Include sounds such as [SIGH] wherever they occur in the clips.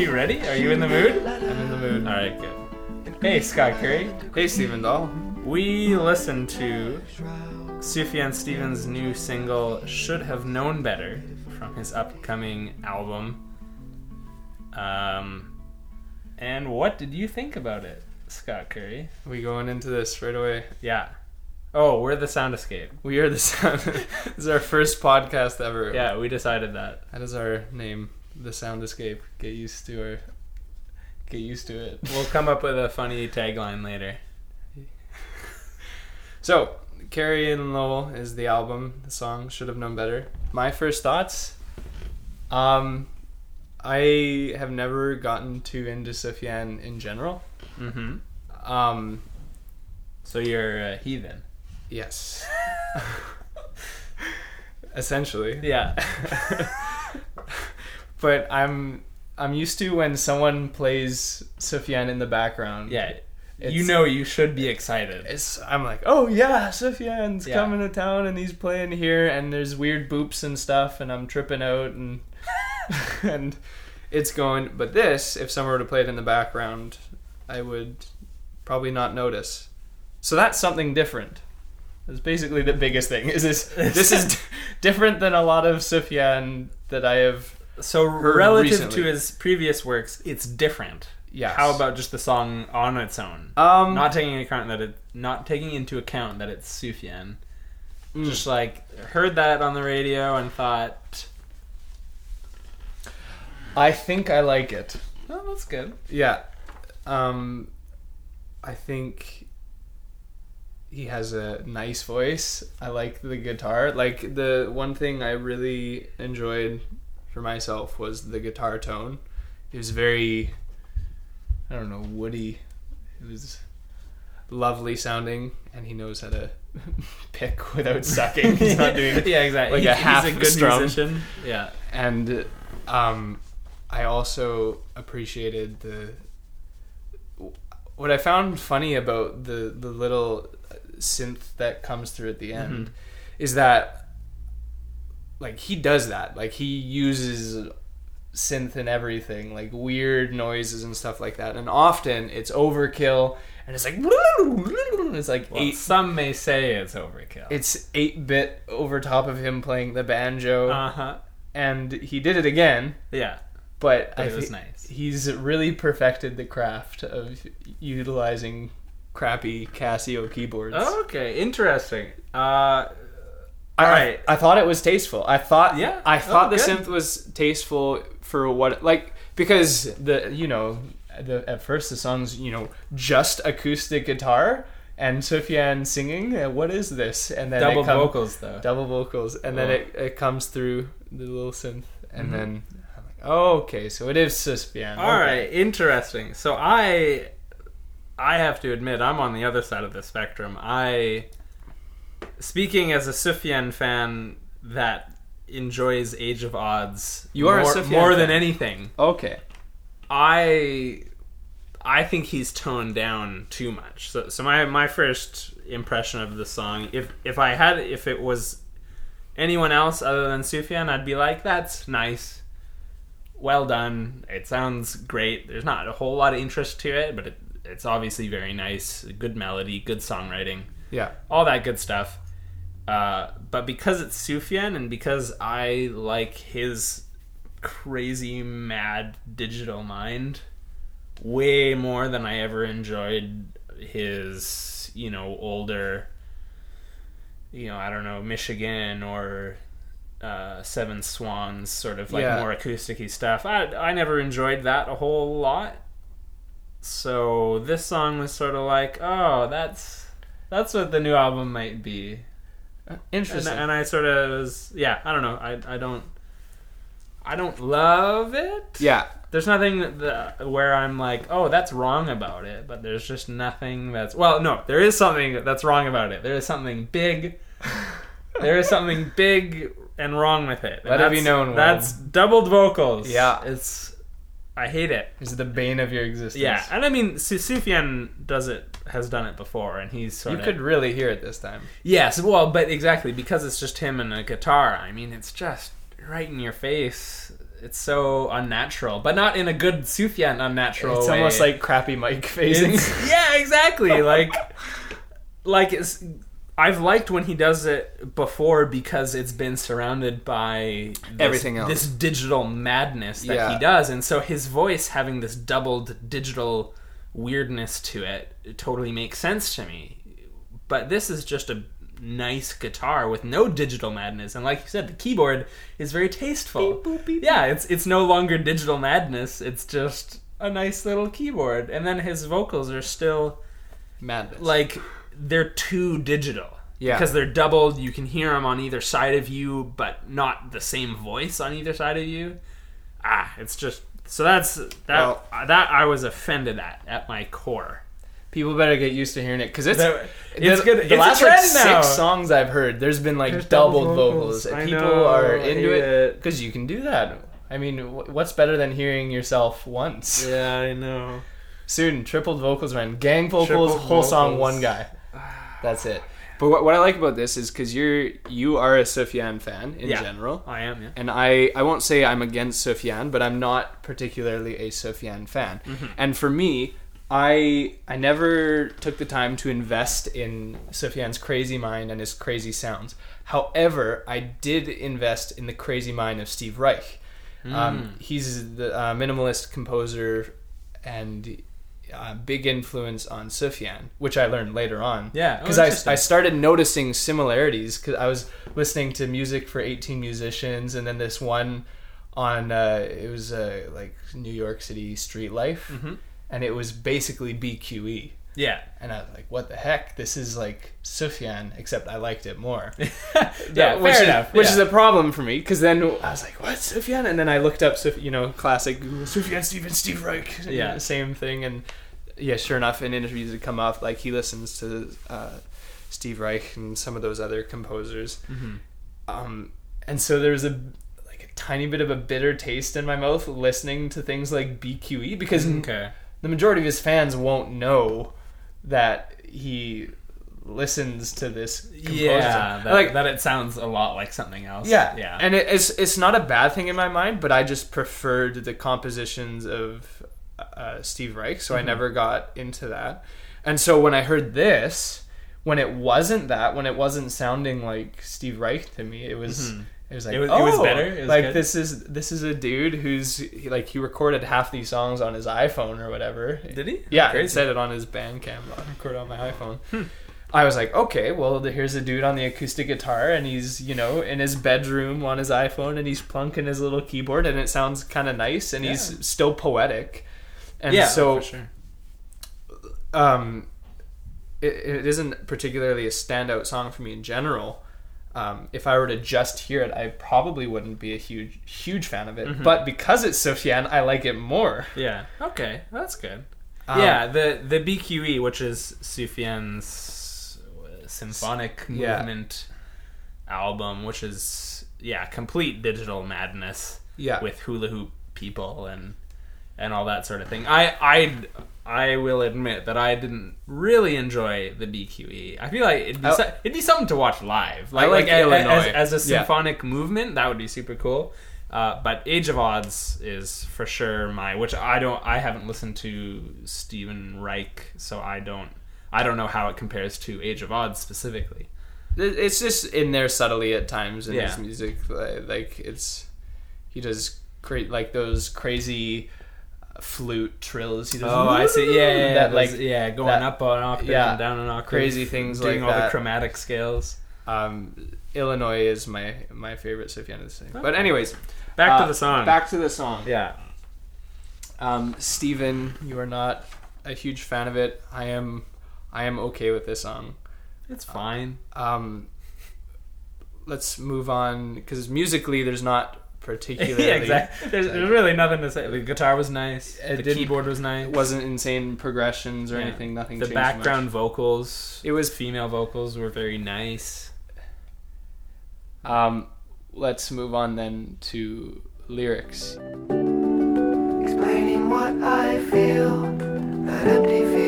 Are [LAUGHS] you ready? Are you in the mood? I'm in the mood. All right, good. Hey, Scott Currie. Hey, Stephen Dahl. We listened to Sufjan Stevens' new single "Should Have Known Better" from his upcoming album. Um, and what did you think about it, Scott Currie? We going into this right away. Yeah. Oh, we're the Sound Escape. We are the sound. [LAUGHS] this is our first podcast ever. Yeah, we decided that. That is our name, the Sound Escape. Get used to our. Get used to it. We'll come up with a funny tagline later. [LAUGHS] So, Carrie and Lowell is the album. The song should have known better. My first thoughts. Um, I have never gotten too into Sufjan in general. Mm-hmm. Um, So you're a heathen. yes. [LAUGHS] [LAUGHS] Essentially. Yeah. But I'm I'm used to when someone plays Sufjan in the background. Yeah. It's- you know you should be excited. It's I'm like, oh yeah, Sufjan's Yeah. coming to town and he's playing here and there's weird boops and stuff and I'm tripping out and [LAUGHS] and it's going but this, if someone were to play it in the background, I would probably not notice. So that's something different. That's basically the biggest thing. [LAUGHS] Is this this is [LAUGHS] d- different than a lot of Sufjan that I have So relative recently. to his previous works, it's different. Yeah. How about just the song on its own? um not taking into account that it not taking into account that it's Sufjan. Mm. Just like heard that on the radio and thought, I think I like it. oh, that's good. Yeah. Um I think he has a nice voice. I like the guitar. Like the one thing I really enjoyed for myself was the guitar tone. It was very I don't know, woody. It was lovely sounding and he knows how to [LAUGHS] pick without sucking. He's not doing [LAUGHS] yeah, exactly. like a He's- half a good strum. musician. Yeah. and um, I also appreciated the what I found funny about the the little synth that comes through at the end Mhm. is that like he does that like he uses synth and everything like weird noises and stuff like that and often it's overkill and it's like [LAUGHS] it's like Well, eight some may say it's overkill. it's 8 bit over top of him playing the banjo uh huh. and he did it again Yeah. but, But I it was nice. He's really perfected the craft of utilizing crappy Casio keyboards. Okay. Interesting. Uh, I, alright. I thought it was tasteful. I thought Yeah? I thought Oh, the good. synth was tasteful for what like because the you know the at first the song's you know just acoustic guitar and Sufjan singing. uh, What is this? And then double come- vocals though. double vocals, and then it, it comes through the little synth, and Mhm. then I'm like, oh, okay, so it is Sufjan. All right, interesting. So I I have to admit I'm on the other side of the spectrum. I speaking as a Sufjan fan that enjoys Age of Adz You are more, more than anything. Okay. I I think he's toned down too much. So so my my first impression of the song if if I had if it was anyone else other than Sufjan I'd be like that's nice. Well done. It sounds great. There's not a whole lot of interest to it, but it, it's obviously very nice. Good melody, good songwriting Yeah. all that good stuff. Uh, but because it's Sufjan and because I like his crazy, mad digital mind way more than I ever enjoyed his, you know, older, you know, I don't know, Michigan or uh, Seven Swans, sort of like Yeah. more acousticy stuff. I, I never enjoyed that a whole lot. So this song was sort of like, oh, that's that's what the new album might be. And, Interesting. and I sort of was, yeah, I don't know. I, I don't, I don't love it. yeah. There's nothing that, where I'm like, oh, that's wrong about it. But there's just nothing that's, well, no, there is something that's wrong about it. There is something big. [LAUGHS] there is something big and wrong with it. And Let it be known, That's doubled vocals. Yeah. It's, I hate it. Is the bane of your existence. Yeah, and I mean, Su- Sufjan does it, has done it before, and he's sort You of could really hear it this time. Yes, well, but exactly because it's just him and a guitar. I mean, it's just right in your face. it's so unnatural, but not in a good Sufjan unnatural It's way. almost like crappy mic phasing. It's- [LAUGHS] yeah, exactly. Like, like it's. I've liked when he does it before because it's been surrounded by this, Everything else. This digital madness that Yeah. he does, and so his voice having this doubled digital weirdness to it, it totally makes sense to me. But this is just a nice guitar with no digital madness, and like you said, the keyboard is very tasteful. Beep, boop, beep, yeah, it's it's no longer digital madness. It's just a nice little keyboard, and then his vocals are still Madness. like they're too digital. Yeah. Because they're doubled, you can hear them on either side of you, but not the same voice on either side of you. Ah, it's just so that's that Well- that I was offended at at my core. people better get used to hearing it because it's The- the, it's good- The it's last like trend now. six songs I've heard, there's been like There's doubled double vocals. vocals. and I People know, are into it it. because you can do that. I mean, what's better than hearing yourself once? Yeah, I know. Soon, tripled vocals, man. Gang vocals, Tripled whole song, one guy. That's it. But what, what I like about this is because you're you are a Sufjan fan in Yeah. general, I am, yeah. and I I won't say I'm against Sufjan, but I'm not particularly a Sufjan fan. Mm-hmm. And for me, I I never took the time to invest in Sufjan's crazy mind and his crazy sounds. However, I did invest in the crazy mind of Steve Reich. Mm. Um, he's the uh, minimalist composer and uh, big influence on Sufjan, which I learned later on. Yeah, oh, because I. I started noticing similarities because I was listening to music for 18 musicians, and then this one on uh, it was uh, like New York City street life, Mm-hmm. and it was basically BQE. Yeah. And I was like, "What the heck? This is like Sufjan, except I liked it more." [LAUGHS] yeah, [LAUGHS] which fair is, enough. Which yeah. is a problem for me because then I was like, "What Sufjan?" And then I looked up, Suf- you know, classic Google, Sufjan Stevens, Steve Reich, Yeah. same thing. And yeah, sure enough, in interviews it come up like he listens to uh, Steve Reich and some of those other composers. Mhm. Um, and so there was a like a tiny bit of a bitter taste in my mouth listening to things like BQE because Okay. the majority of his fans won't know that he listens to this composer. Yeah, that, like that it sounds a lot like something else. yeah, yeah. and it, it's it's not a bad thing in my mind, but I just preferred the compositions of uh, Steve Reich, so I never got into that. And so when I heard this, when it wasn't that, when it wasn't sounding like Steve Reich to me, it was. It was like It was- oh, it was better? It was like good? this is this is a dude who's he, like he recorded half these songs on his iPhone or whatever. Did he? Yeah, he said it on his Bandcamp. I recorded on my iPhone. I was like, okay, well, here's a dude on the acoustic guitar, and he's you know in his bedroom on his iPhone, and he's plunking his little keyboard, and it sounds kind of nice, and Yeah. he's still poetic. And yeah, so, for sure. um, it, it isn't particularly a standout song for me in general. Um, if I were to just hear it, I probably wouldn't be a huge, huge fan of it. Mm-hmm. But because it's Sufjan, I like it more. Yeah. Okay, that's good. Um, yeah, the the BQE, which is Sufjan's uh, symphonic Yeah. movement album, which is yeah, complete digital madness Yeah. with hula hoop people and and all that sort of thing. I I I will admit that I didn't really enjoy the BQE. I feel like it'd be so- it'd be something to watch live. Like a- Illinois. as, as a Yeah. symphonic movement. That would be super cool. Uh, but Age of Adz is for sure my which I don't I haven't listened to Stephen Reich, so I don't I don't know how it compares to Age of Adz specifically. It's just in there subtly at times in Yeah. his music. Like, like it's he does create like those crazy flute trills. He does. Oh, I see. Yeah, yeah, yeah. that like yeah, going that- up an octave yeah, and down an octave, crazy things doing like all the chromatic scales. um, Illinois is my my favorite Sufjan to sing. But anyways, Back uh, to the song. Back to the song. yeah. Um, Stephen, you are not a huge fan of it. I am. I am okay with this song. It's fine. Um, let's move on because musically, there's not particularly. [LAUGHS] yeah, exactly. There's, there's really nothing to say. The guitar was nice. It the didn't- keyboard was nice. It wasn't insane progressions or Yeah. anything. Nothing. the changed background much. vocals. It was female vocals were very nice. Um, let's move on then to lyrics. Explaining what I feel, that empty feeling.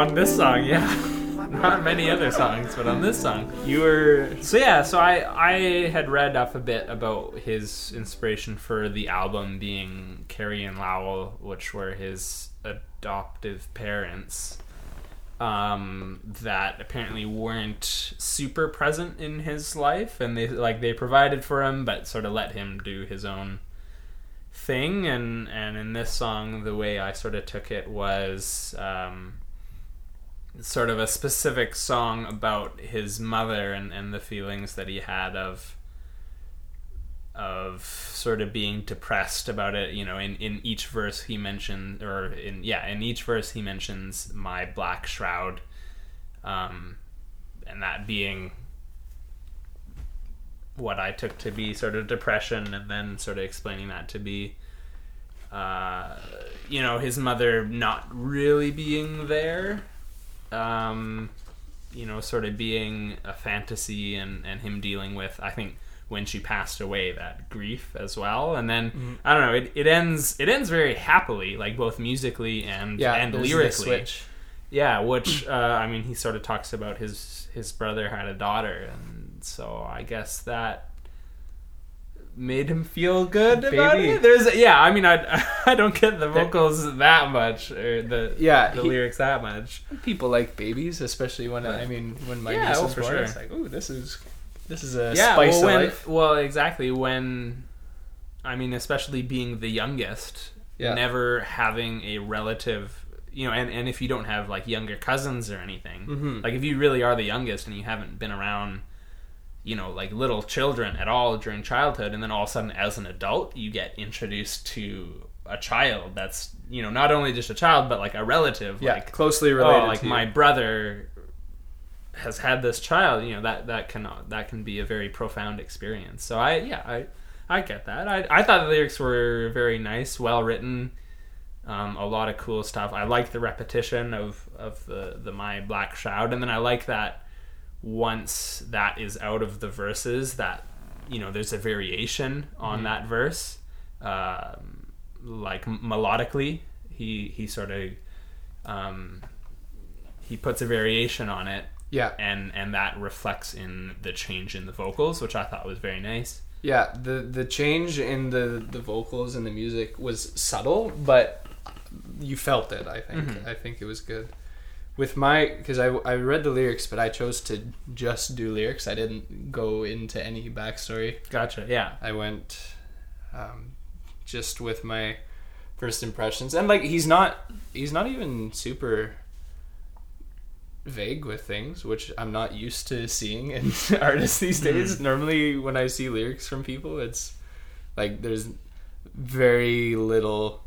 On this song, yeah. [LAUGHS] Not many other songs, but on this song. You were So yeah, so I I had read up a bit about his inspiration for the album being Carrie and Lowell, which were his adoptive parents. Um, that apparently weren't super present in his life, and they like they provided for him, but sort of let him do his own thing. And and in this song, the way I sort of took it was um, sort of a specific song about his mother and, and the feelings that he had of of sort of being depressed about it. You know in, in each verse he mentioned or in yeah in each verse he mentions my black shroud um, and that being what I took to be sort of depression and then sort of explaining that to be uh, you know his mother not really being there um, you know, sort of being a fantasy and, and him dealing with, I think, when she passed away, that grief as well. And then, Mm-hmm. I don't know, it, it ends it ends very happily, like both musically and, yeah, and lyrically. Yeah, which, uh, I mean, he sort of talks about his, his brother had a daughter. And so I guess that made him feel good about it. There's, yeah, I mean, I, [LAUGHS] I don't get the vocals that much, or the, Yeah, the he- lyrics that much. People like babies, especially when I mean when my Yeah, niece oh, was for born. sure. It's like, ooh, this is this is a yeah, spice well, when, life. well, exactly when, I mean, especially being the youngest, Yeah. never having a relative, you know, and, and if you don't have like younger cousins or anything, Mhm. like if you really are the youngest and you haven't been around, you know, like little children at all during childhood, and then all of a sudden as an adult you get introduced to a child that's you know not only just a child but like a relative, Yeah, like closely related. oh, like to you. my brother has had this child, you know that that can that can be a very profound experience. So I yeah I I get that. I I thought the lyrics were very nice, well written, um, a lot of cool stuff. I like the repetition of of the the my black shroud, and then I like that once that is out of the verses that you know there's a variation on that verse um, like melodically he he sort of um, he puts a variation on it yeah, and and that reflects in the change in the vocals which i thought was very nice yeah. The the change in the the vocals and the music was subtle, but you felt it. I think. Mhm. I think it was good. With my because I I read the lyrics, but I chose to just do lyrics. I didn't go into any backstory. gotcha yeah I went um, just with my first impressions, and like he's not he's not even super vague with things, which I'm not used to seeing in [LAUGHS] artists these days. Normally, when I see lyrics from people, it's like there's very little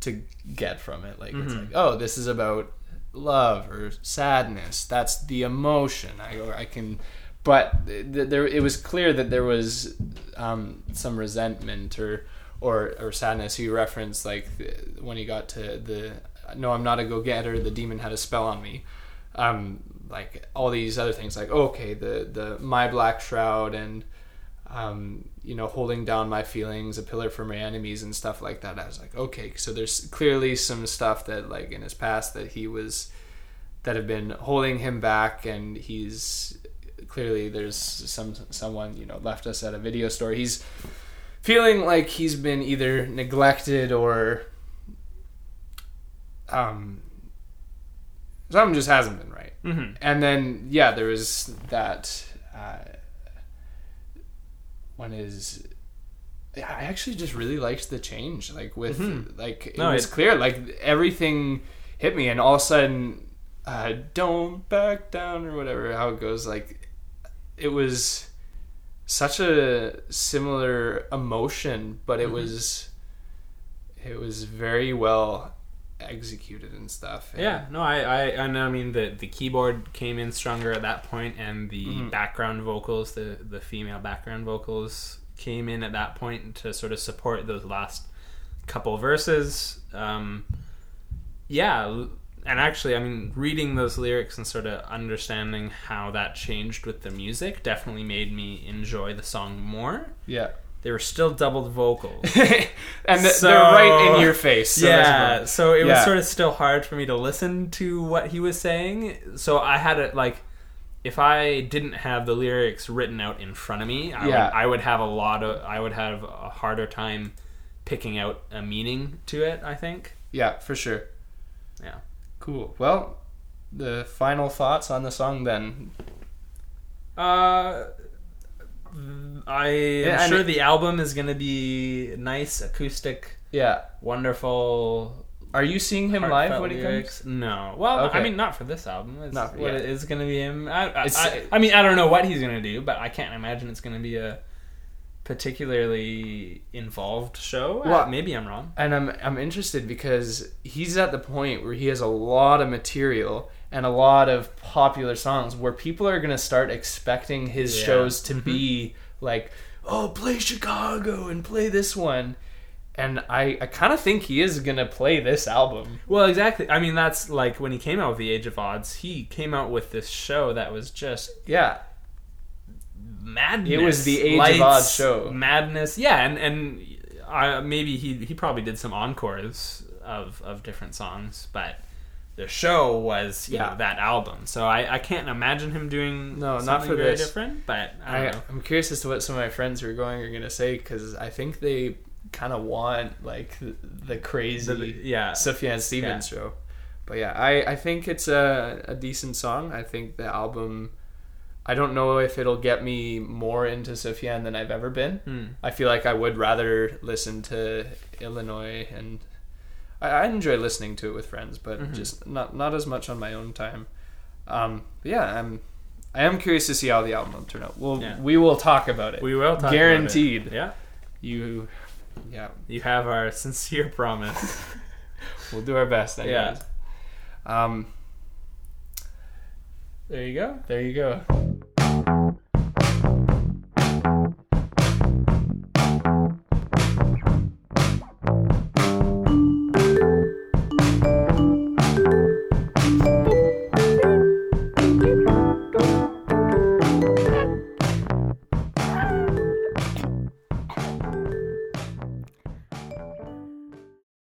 to get from it. Like it's Mhm. like, oh, this is about love or sadness. That's the emotion. I I can, but th- th- there it was clear that there was um, some resentment or or or sadness. He referenced like when he got to the no, I'm not a go getter. The demon had a spell on me. Um, like all these other things, like okay, the the my black shroud and um, you know, holding down my feelings, a pillar for my enemies, and stuff like that. I was like, okay, so there's clearly some stuff that, like, in his past that he was, that have been holding him back, and he's clearly there's some someone you know left us at a video store. He's feeling like he's been either neglected or, um, something just hasn't been right mm-hmm. and then yeah there was that uh, one is I actually just really liked the change like with Mhm. like it No, was it- clear like everything hit me and all of a sudden uh, don't back down or whatever how it goes like it was such a similar emotion but it Mhm. was it was very well executed and stuff and- Yeah, no, I, I, and I mean the the keyboard came in stronger at that point, and the Mhm. background vocals, the the female background vocals came in at that point to sort of support those last couple verses. Um, yeah, and actually, I mean, reading those lyrics and sort of understanding how that changed with the music definitely made me enjoy the song more. yeah they were still doubled vocals. [LAUGHS] and th- So- they're right in your face. So yeah, so it was Yeah. sort of still hard for me to listen to what he was saying. So I had it like, if I didn't have the lyrics written out in front of me, I, Yeah. would, I would have a lot of, I would have a harder time picking out a meaning to it. I think. yeah, for sure. Yeah. Cool. Well, the final thoughts on the song then. Uh, Mm, I am and sure it- the album is gonna be nice, acoustic, Yeah. wonderful. Are you seeing him live when he lyrics. comes? No. Well, Okay. I mean, not for this album. It's, Not- what yeah. it is going to be him. I, I, I, I mean, I don't know what he's going to do, but I can't imagine it's going to be a particularly involved show. Well- maybe I'm wrong. And I'm I'm interested because he's at the point where he has a lot of material and a lot of popular songs where people are gonna start expecting his Yeah. shows to be like, oh, play Chicago and play this one. And I, I kind of think he is gonna play this album. Well, exactly. I mean, that's like when he came out with the Age of Adz. He came out with this show that was just Yeah, madness. It was the Age of Adz show. Madness. Yeah, and and uh, maybe he he probably did some encores of of different songs, but the show was you Yeah. know, that album. So I, I can't imagine him doing No, not for very this. different. But I I. I'm curious as to what some of my friends who are going are gonna say because I think they kind of want like the, the crazy The- yeah. Sufjan Stevens show. But yeah, I, I think it's a, a decent song. I think the album. I don't know if it'll get me more into Sufjan than I've ever been. Hmm. I feel like I would rather listen to Illinois, and I, I enjoy listening to it with friends, but Mm-hmm. just not not as much on my own time. Um, but yeah, I'm I am curious to see how the album will turn out. We'll Yeah. we will talk about it. We will talk about it. guaranteed. Yeah, You, yeah, you have our [LAUGHS] sincere promise. [LAUGHS] we'll do our best. Anyways. Yeah. Um, there you go. there you go.